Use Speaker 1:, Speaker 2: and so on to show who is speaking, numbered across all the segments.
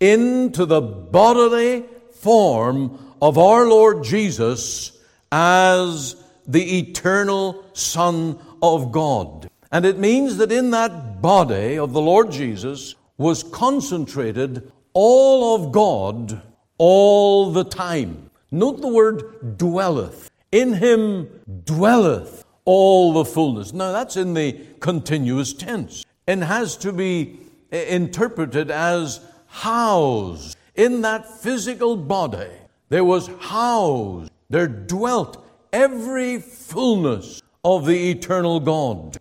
Speaker 1: into the bodily form of our Lord Jesus as the eternal Son of God. And it means that in that body of the Lord Jesus was concentrated all of God all the time. Note the word dwelleth. In him dwelleth all the fullness. Now that's in the continuous tense and has to be interpreted as housed in that physical body. There was housed, there dwelt every fullness of the eternal God.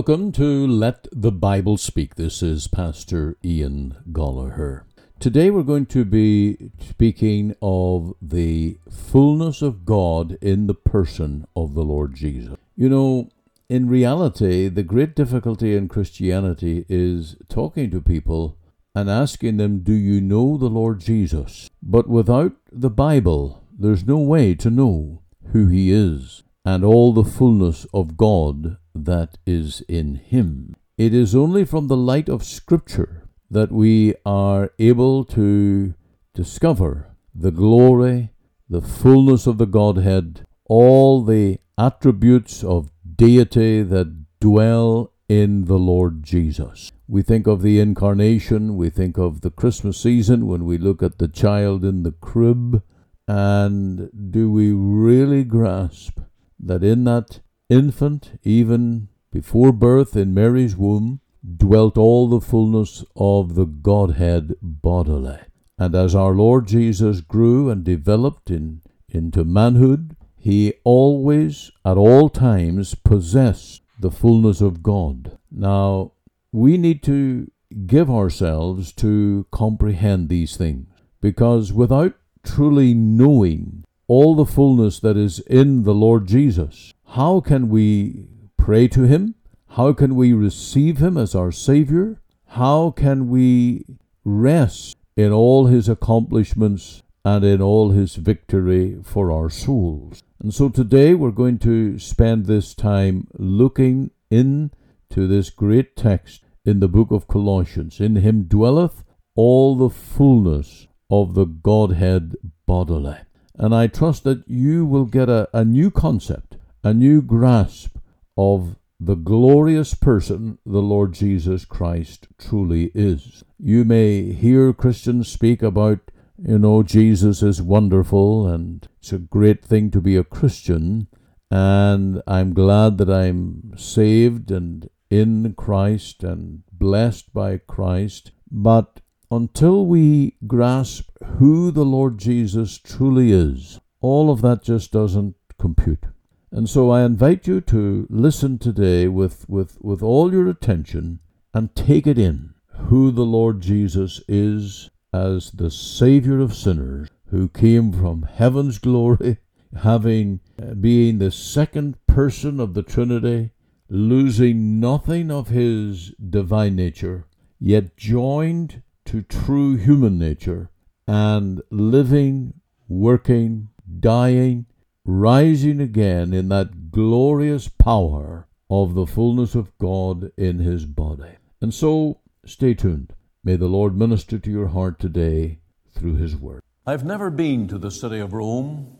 Speaker 2: Welcome to Let the Bible Speak. This is Pastor Ian Goligher. Today we're going to be speaking of the fullness of God in the person of the Lord Jesus. You know, in reality, the great difficulty in Christianity is talking to people and asking them, Do you know the Lord Jesus? But without the Bible, there's no way to know who He is and all the fullness of God that is in him. It is only from the light of Scripture that we are able to discover the glory, the fullness of the Godhead, all the attributes of deity that dwell in the Lord Jesus. We think of the incarnation, we think of the Christmas season when we look at the child in the crib, and do we really grasp that in that infant, even before birth in Mary's womb, dwelt all the fullness of the Godhead bodily. And as our Lord Jesus grew and developed in, into manhood, he always, at all times, possessed the fullness of God. Now, we need to give ourselves to comprehend these things, because without truly knowing all the fullness that is in the Lord Jesus, how can we pray to Him? How can we receive Him as our Savior? How can we rest in all His accomplishments and in all His victory for our souls? And so today we're going to spend this time looking into this great text in the book of Colossians. In Him dwelleth all the fullness of the Godhead bodily. And I trust that you will get a, a new concept a new grasp of the glorious person the Lord Jesus Christ truly is. You may hear Christians speak about, you know, Jesus is wonderful and it's a great thing to be a Christian, and I'm glad that I'm saved and in Christ and blessed by Christ. But until we grasp who the Lord Jesus truly is, all of that just doesn't compute. And so I invite you to listen today with, with, with all your attention and take it in who the Lord Jesus is as the Savior of sinners who came from heaven's glory, having uh, being the second person of the Trinity, losing nothing of his divine nature, yet joined to true human nature, and living, working, dying, rising again in that glorious power of the fullness of God in his body. And so, stay tuned. May the Lord minister to your heart today through his word.
Speaker 1: I've never been to the city of Rome.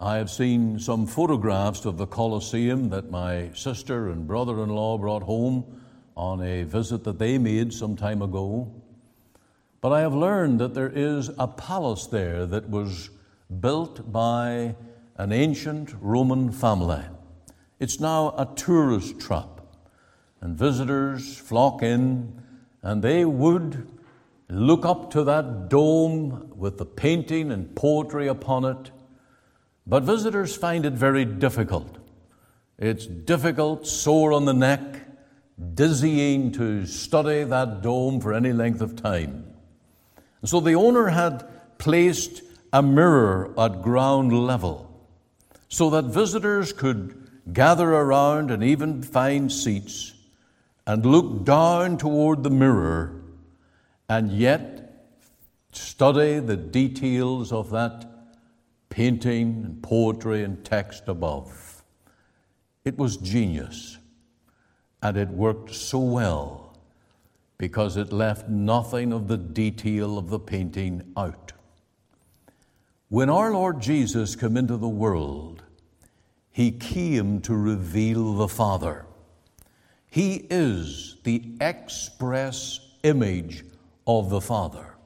Speaker 1: I have seen some photographs of the Colosseum that my sister and brother in law brought home on a visit that they made some time ago. But I have learned that there is a palace there that was built by an ancient Roman family. It's now a tourist trap, and visitors flock in, and they would look up to that dome with the painting and poetry upon it,
Speaker 2: But visitors find it very difficult. It's difficult, sore on the neck, dizzying to study that dome for any length of time. And so the owner had placed a mirror at ground level so that visitors could gather around and even find seats and look down toward the mirror and yet study the details of that painting and poetry and text above. It was genius, and it worked so well because it left nothing of the detail of the painting out. When our Lord Jesus came into the world, he came to reveal the Father. He is the express image of the Father.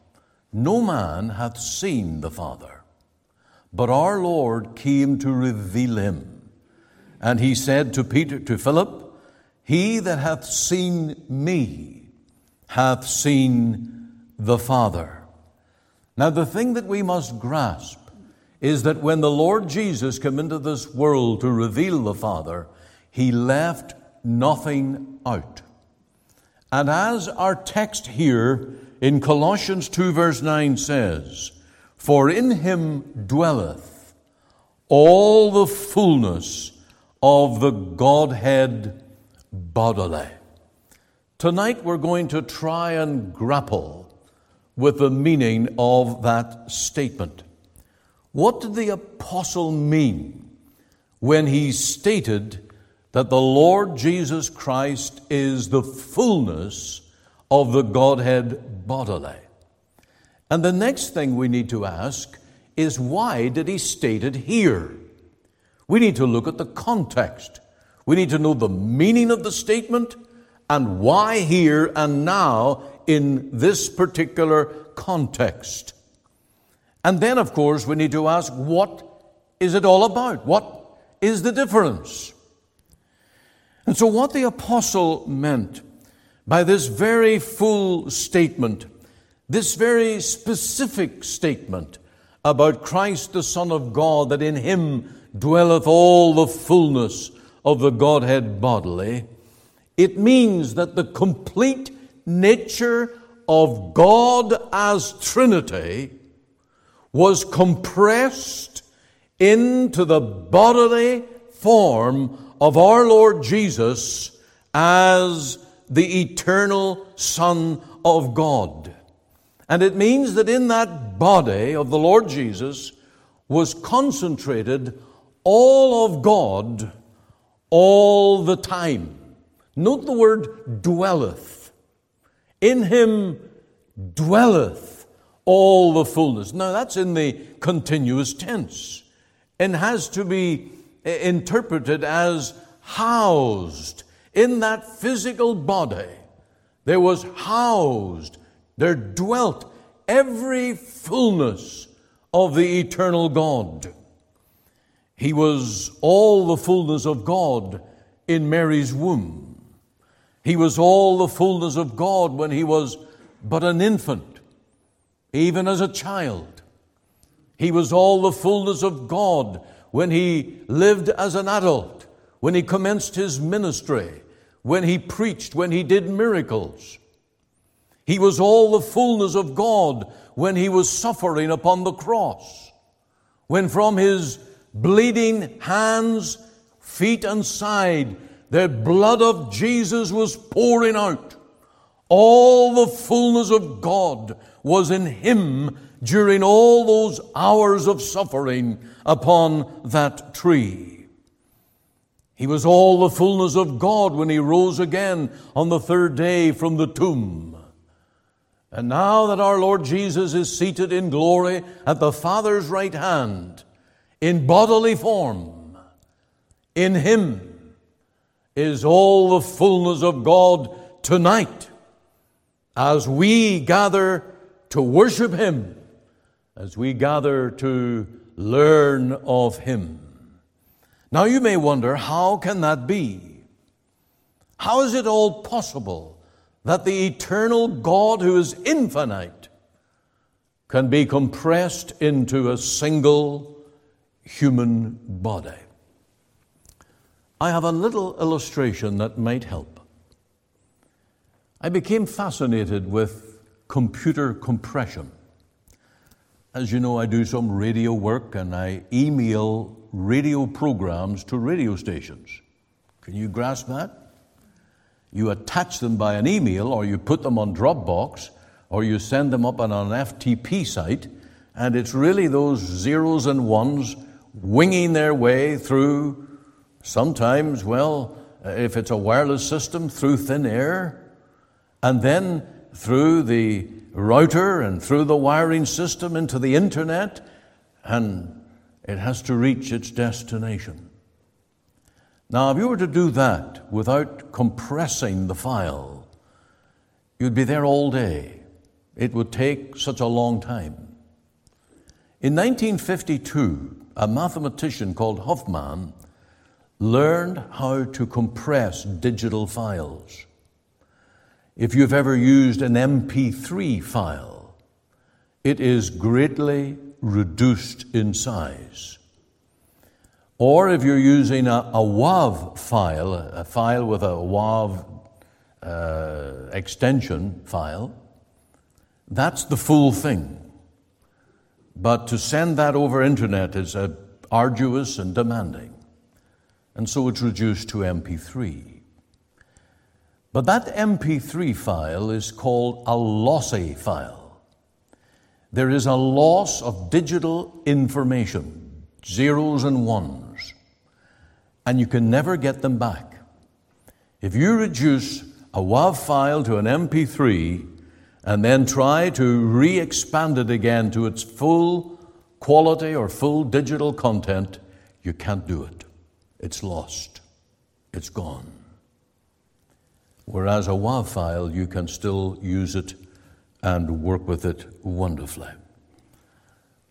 Speaker 2: No man hath seen the Father, but our Lord came to reveal him. And he said to Peter, to Philip, He that hath seen me hath seen the Father. Now, the thing that we must grasp is that when the Lord Jesus came into this world to reveal the Father, he left nothing out. And as our text here in Colossians 2, verse 9 says, For in him dwelleth all the fullness of the Godhead bodily. Tonight we're going to try and grapple with the meaning of that statement. What did the apostle mean when he stated that the Lord Jesus Christ is the fullness of the Godhead bodily. And the next thing we need to ask is why did he state it here? We need to look at the context. We need to know the meaning of the statement and why here and now in this particular context. And then, of course, we need to ask what is it all about? What is the difference? And so, what the apostle meant by this very full statement, this very specific statement about Christ the Son of God, that in him dwelleth all the fullness of the Godhead bodily, it means that the complete nature of God as Trinity was compressed into the bodily form of our Lord Jesus as the eternal Son of God. And it means that in that body of the Lord Jesus was concentrated all of God all the time. Note the word dwelleth. In him dwelleth all the fullness. Now that's in the continuous tense and has to be eh, interpreted as housed in that physical body. There was housed, there dwelt every fullness of the eternal God. He was all the fullness of God in Mary's womb. He was all the fullness of God when he was but an infant, even as a child. He was all the fullness of God when he lived as an adult, when he commenced his ministry, when he preached, when he did miracles. He was all the fullness of God when he was suffering upon the cross, when from his bleeding hands, feet, and side, the blood of Jesus was pouring out. All the fullness of God was in him during all those hours of suffering upon that tree. He was all the fullness of God when he rose again on the third day from the tomb. And now that our Lord Jesus is seated in glory at the Father's right hand, in bodily form, in him is all the fullness of God tonight as we gather to worship him as we gather to learn of him. Now you may wonder, how can that be? How is it all possible that the eternal God who is infinite can be compressed into a single human body. I have a little illustration that might help. I became fascinated with computer compression. As you know, I do some radio work and I email radio programs to radio stations. Can you grasp that? You attach them by an email or you put them on Dropbox or you send them up on an FTP site, and it's really those zeros and ones winging their way through, sometimes, well, uh, if it's a wireless system, through thin air, and then through the router and through the wiring system into the internet, and it has to reach its destination. Now, if you were to do that without compressing the file, you'd be there all day. It would take such a long time. In 1952, a mathematician called Huffman learned how to compress digital files. If you've ever used an MP3 file, it is greatly reduced in size. Or if you're using a, a WAV file, a file with a WAV uh, extension file, that's the full thing. But to send that over internet is uh, arduous and demanding. And so it's reduced to MP3. But that MP3 file is called a lossy file. There is a loss of digital information, zeros and ones, and you can never get them back. If you reduce a WAV file to an MP3, and then try to re expand it again to its full quality or full digital content, you can't do it. It's lost, it's gone. Whereas a WAV file, you can still use it and work with it wonderfully.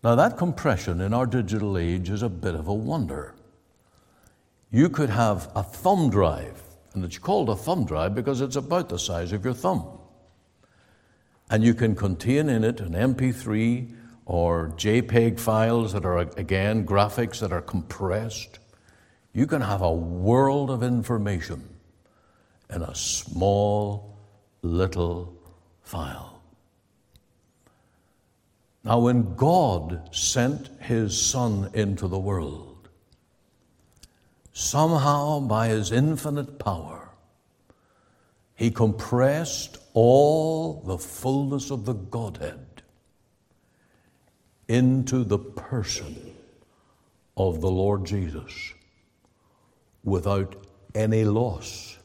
Speaker 2: Now, that compression in our digital age is a bit of a wonder. You could have a thumb drive, and it's called a thumb drive because it's about the size of your thumb and you can contain in it an MP3 or JPEG files that are, again, graphics that are compressed. You can have a world of information in a small little file. Now, when God sent His Son into the world, somehow by His infinite power, He compressed all the fullness of the Godhead into the person of the Lord Jesus without any loss,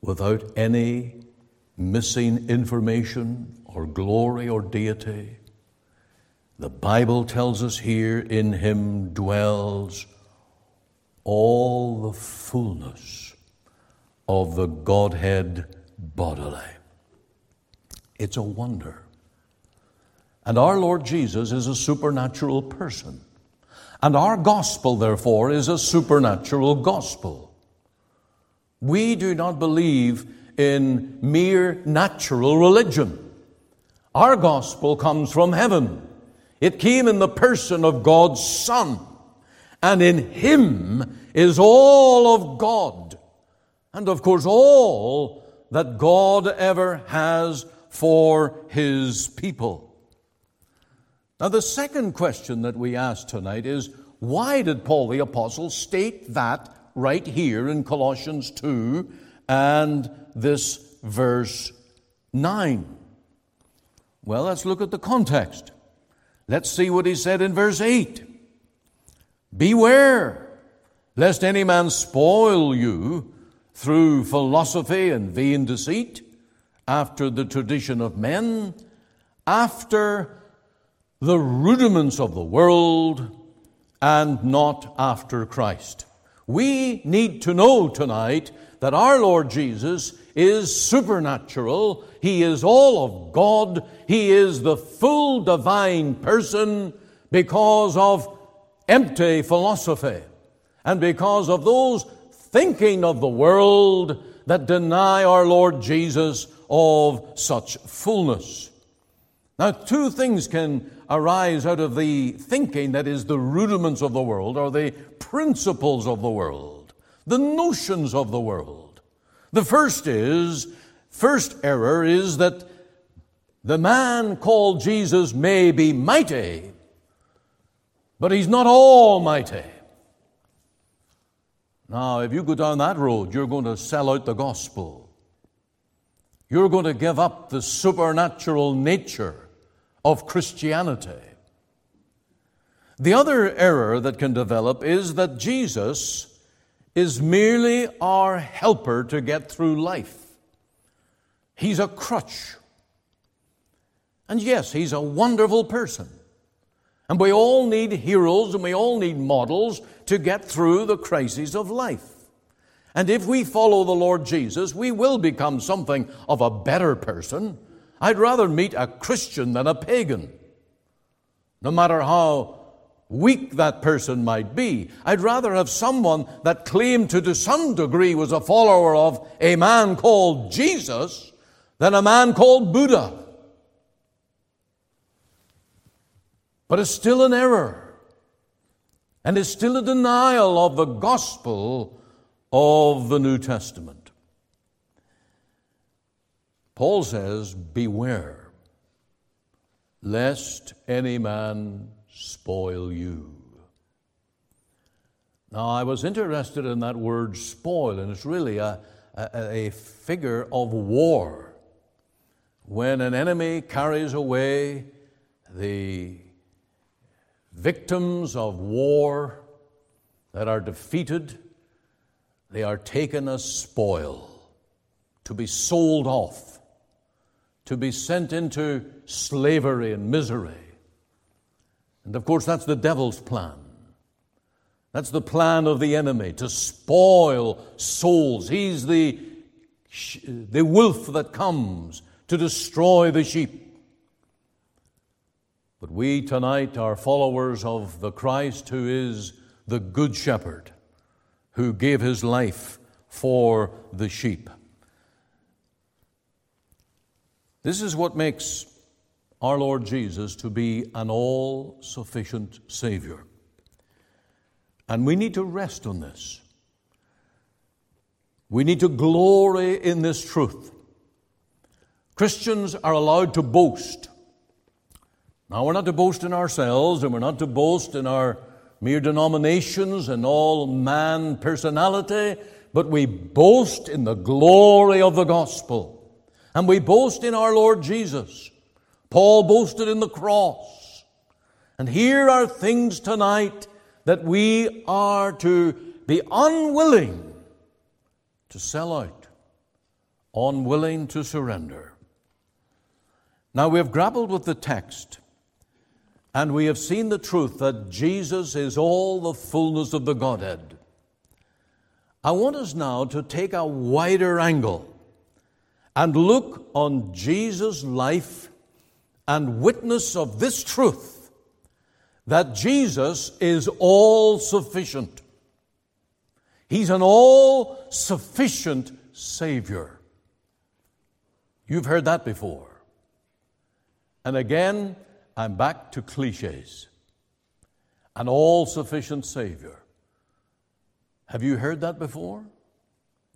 Speaker 2: without any missing information or glory or deity. The Bible tells us here in him dwells all the fullness of the Godhead bodily. It's a wonder. And our Lord Jesus is a supernatural person. And our gospel, therefore, is a supernatural gospel. We do not believe in mere natural religion. Our gospel comes from heaven. It came in the person of God's Son. And in Him is all of God. And of course, all that God ever has for his people. Now, the second question that we ask tonight is why did Paul the Apostle state that right here in Colossians 2 and this verse 9? Well, let's look at the context. Let's see what he said in verse 8. Beware lest any man spoil you through philosophy and vain deceit, after the tradition of men, after the rudiments of the world, and not after Christ. We need to know tonight that our Lord Jesus is supernatural. He is all of God. He is the full divine person because of empty philosophy and because of those thinking of the world that deny our Lord Jesus of such fullness. Now, two things can arise out of the thinking that is the rudiments of the world or the principles of the world, the notions of the world. The first is, first error is that the man called Jesus may be mighty, but he's not almighty. Now, if you go down that road, you're going to sell out the gospel. You're going to give up the supernatural nature of Christianity. The other error that can develop is that Jesus is merely our helper to get through life. He's a crutch. And yes, he's a wonderful person. And we all need heroes and we all need models to get through the crises of life. And if we follow the Lord Jesus, we will become something of a better person I'd rather meet a Christian than a pagan. No matter how weak that person might be, I'd rather have someone that claimed to, to some degree, was a follower of a man called Jesus than a man called Buddha. But it's still an error. And it's still a denial of the gospel of the New Testament. Paul says, Beware, lest any man spoil you. Now, I was interested in that word spoil, and it's really a, a, a figure of war. When an enemy carries away the victims of war that are defeated, they are taken as spoil to be sold off to be sent into slavery and misery. And of course, that's the devil's plan. That's the plan of the enemy to spoil souls. He's the, the wolf that comes to destroy the sheep. But we tonight are followers of the Christ who is the Good Shepherd, who gave his life for the sheep. This is what makes our Lord Jesus to be an all sufficient Savior. And we need to rest on this. We need to glory in this truth. Christians are allowed to boast. Now, we're not to boast in ourselves and we're not to boast in our mere denominations and all man personality, but we boast in the glory of the gospel. And we boast in our Lord Jesus. Paul boasted in the cross. And here are things tonight that we are to be unwilling to sell out, unwilling to surrender. Now we have grappled with the text and we have seen the truth that Jesus is all the fullness of the Godhead. I want us now to take a wider angle and look on Jesus' life and witness of this truth that Jesus is all sufficient. He's an all sufficient Savior. You've heard that before. And again, I'm back to cliches. An all sufficient Savior. Have you heard that before?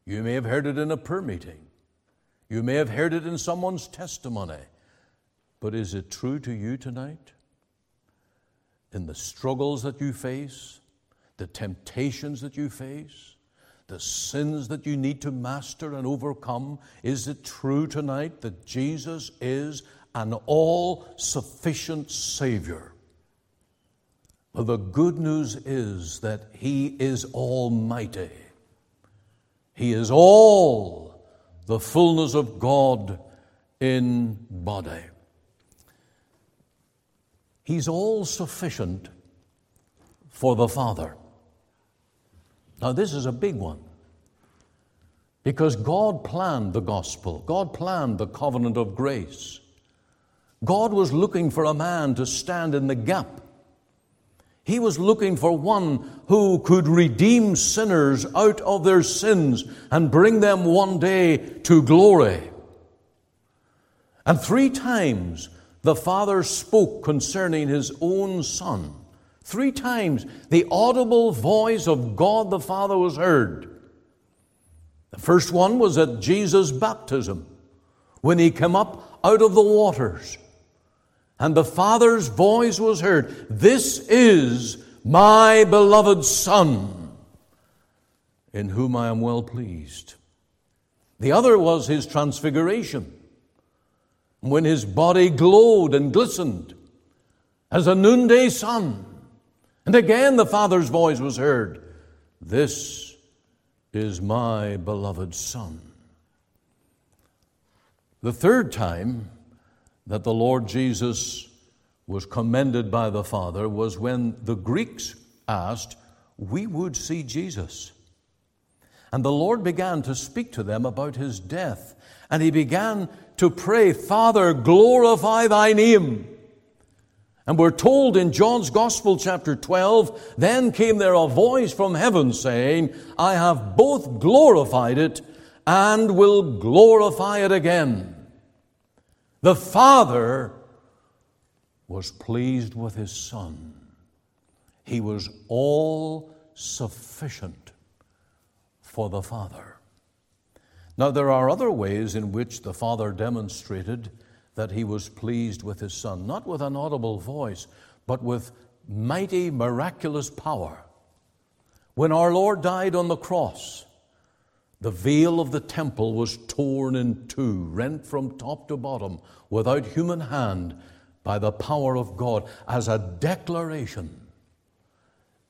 Speaker 2: You may have heard it in a prayer meeting. You may have heard it in someone's testimony, but is it true to you tonight? In the struggles that you face, the temptations that you face, the sins that you need to master and overcome, is it true tonight that Jesus is an all sufficient Savior? Well, the good news is that He is Almighty. He is all the fullness of God in body. He's all sufficient for the Father. Now, this is a big one because God planned the gospel, God planned the covenant of grace. God was looking for a man to stand in the gap he was looking for one who could redeem sinners out of their sins and bring them one day to glory. And three times the Father spoke concerning his own Son. Three times the audible voice of God the Father was heard. The first one was at Jesus' baptism, when he came up out of the waters. And the Father's voice was heard This is my beloved Son, in whom I am well pleased. The other was his transfiguration, when his body glowed and glistened as a noonday sun. And again the Father's voice was heard This is my beloved Son. The third time that the Lord Jesus was commended by the Father was when the Greeks asked, We would see Jesus. And the Lord began to speak to them about his death. And he began to pray, Father, glorify thy name. And we're told in John's Gospel, chapter 12, then came there a voice from heaven saying, I have both glorified it and will glorify it again. The Father was pleased with his Son. He was all sufficient for the Father. Now, there are other ways in which the Father demonstrated that he was pleased with his Son, not with an audible voice, but with mighty, miraculous power. When our Lord died on the cross, the veil of the temple was torn in two, rent from top to bottom, without human hand, by the power of God, as a declaration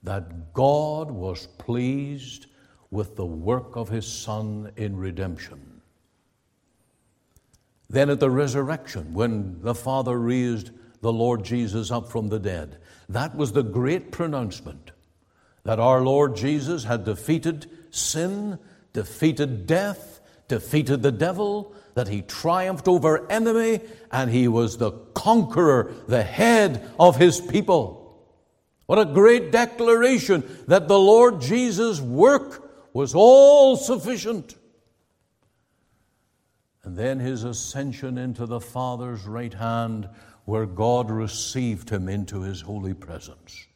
Speaker 2: that God was pleased with the work of his Son in redemption. Then at the resurrection, when the Father raised the Lord Jesus up from the dead, that was the great pronouncement that our Lord Jesus had defeated sin, defeated death, defeated the devil, that he triumphed over enemy, and he was the conqueror, the head of his people. What a great declaration that the Lord Jesus' work was all sufficient. And then his ascension into the Father's right hand, where God received him into his holy presence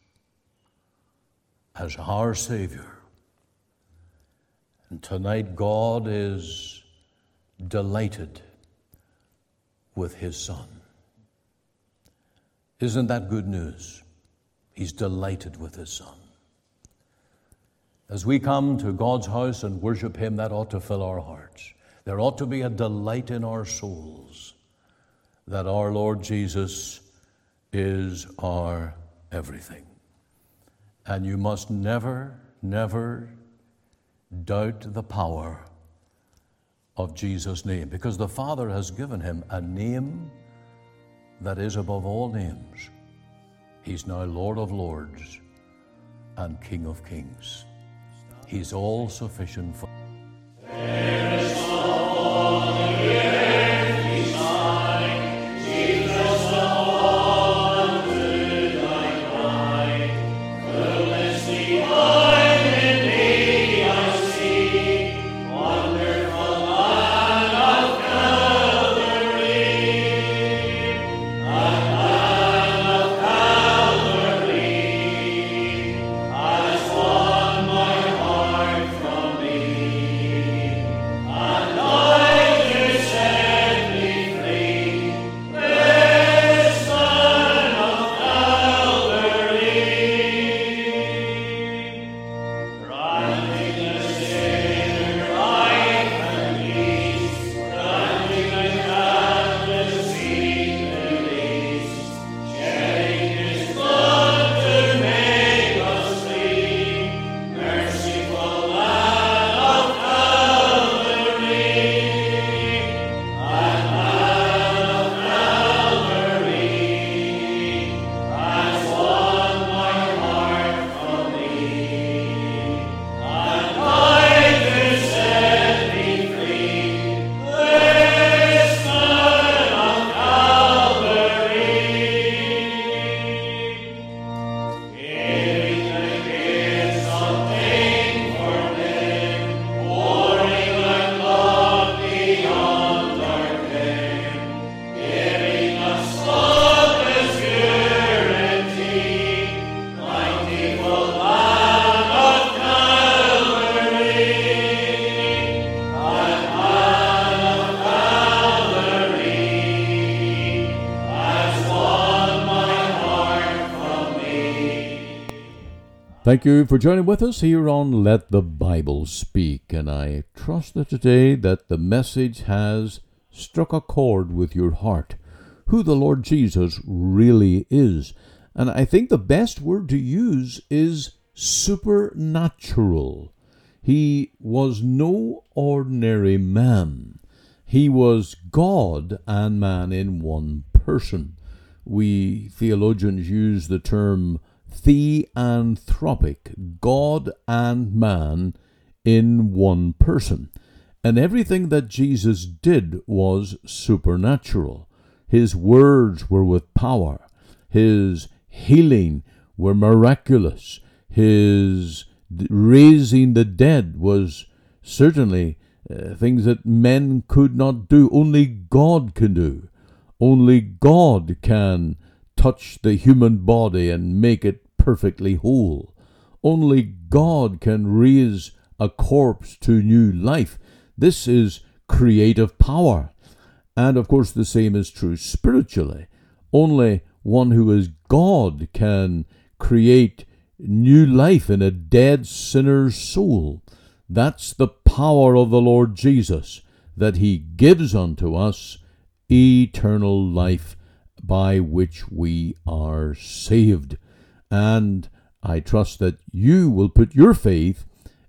Speaker 2: as our Savior. And tonight, God is delighted with his Son. Isn't that good news? He's delighted with his Son. As we come to God's house and worship Him, that ought to fill our hearts. There ought to be a delight in our souls that our Lord Jesus is our everything. And you must never, never doubt the power of Jesus' name because the Father has given him a name that is above all names. He's now Lord of Lords and King of Kings. He's all sufficient for. Thank you for joining with us here on Let the Bible Speak, and I trust that today that the message has struck a chord with your heart, who the Lord Jesus really is. And I think the best word to use is supernatural. He was no ordinary man. He was God and man in one person. We theologians use the term theanthropic, God and man in one person. And everything that Jesus did was supernatural. His words were with power. His healing were miraculous. His raising the dead was certainly uh, things that men could not do. Only God can do. Only God can touch the human body and make it perfectly whole. Only God can raise a corpse to new life. This is creative power. And of course, the same is true spiritually. Only one who is God can create new life in a dead sinner's soul. That's the power of the Lord Jesus, that He gives unto us eternal life by which we are saved. And I trust that you will put your faith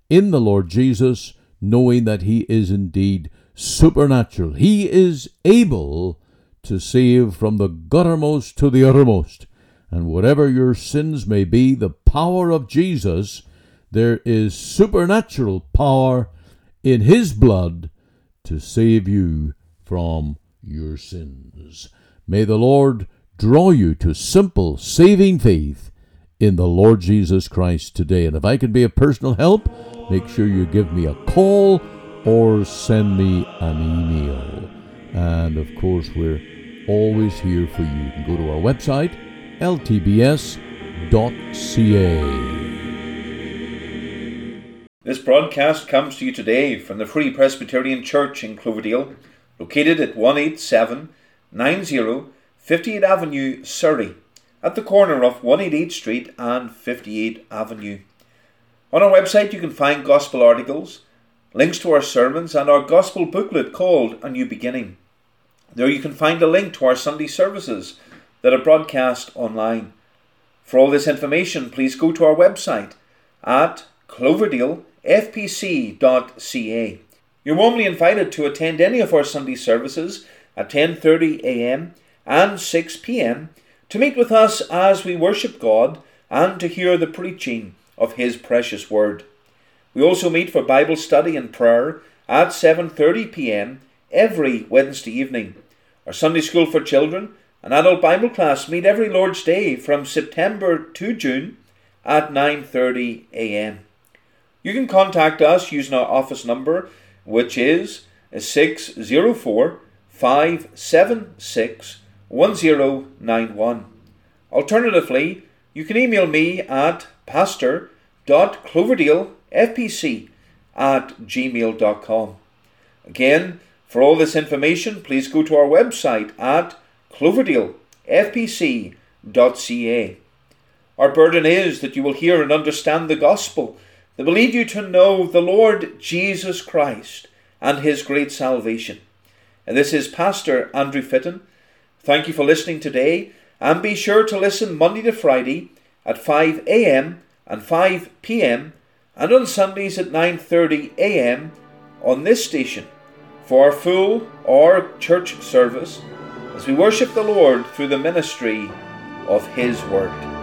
Speaker 2: in the Lord Jesus, knowing that He is indeed supernatural. He is able to save from the guttermost to the uttermost. And whatever your sins may be, the power of Jesus, there is supernatural power in His blood to save you from your sins. May the Lord draw you to simple, saving faith in the Lord Jesus Christ today. And if I can be of personal help, make sure you give me a call or send me an email. And of course, we're always here for you. You can go to our website, ltbs.ca.
Speaker 3: This broadcast comes to you today from the Free Presbyterian Church in Cloverdale, located at 18790 58 Avenue, Surrey, at the corner of 188 Street and 58 Avenue. On our website, you can find gospel articles, links to our sermons, and our gospel booklet called A New Beginning. There you can find a link to our Sunday services that are broadcast online. For all this information, please go to our website at cloverdalefpc.ca. You're warmly invited to attend any of our Sunday services at 10:30 a.m. and 6 p.m. to meet with us as we worship God and to hear the preaching of his precious word. We also meet for Bible study and prayer at 7:30 p.m. every Wednesday evening. Our Sunday school for children and adult Bible class meet every Lord's Day from September to June at 9:30 a.m. You can contact us using our office number which is 604 576 1091. Alternatively, you can email me at pastor.cloverdalefpc at gmail.com. Again, for all this information, please go to our website at cloverdalefpc.ca. Our burden is that you will hear and understand the gospel that will lead you to know the Lord Jesus Christ and his great salvation. And this is Pastor Andrew Fitton. Thank you for listening today, and be sure to listen Monday to Friday at 5 a.m. and 5 p.m. and on Sundays at 9:30 a.m. on this station for our full or church service as we worship the Lord through the ministry of his word.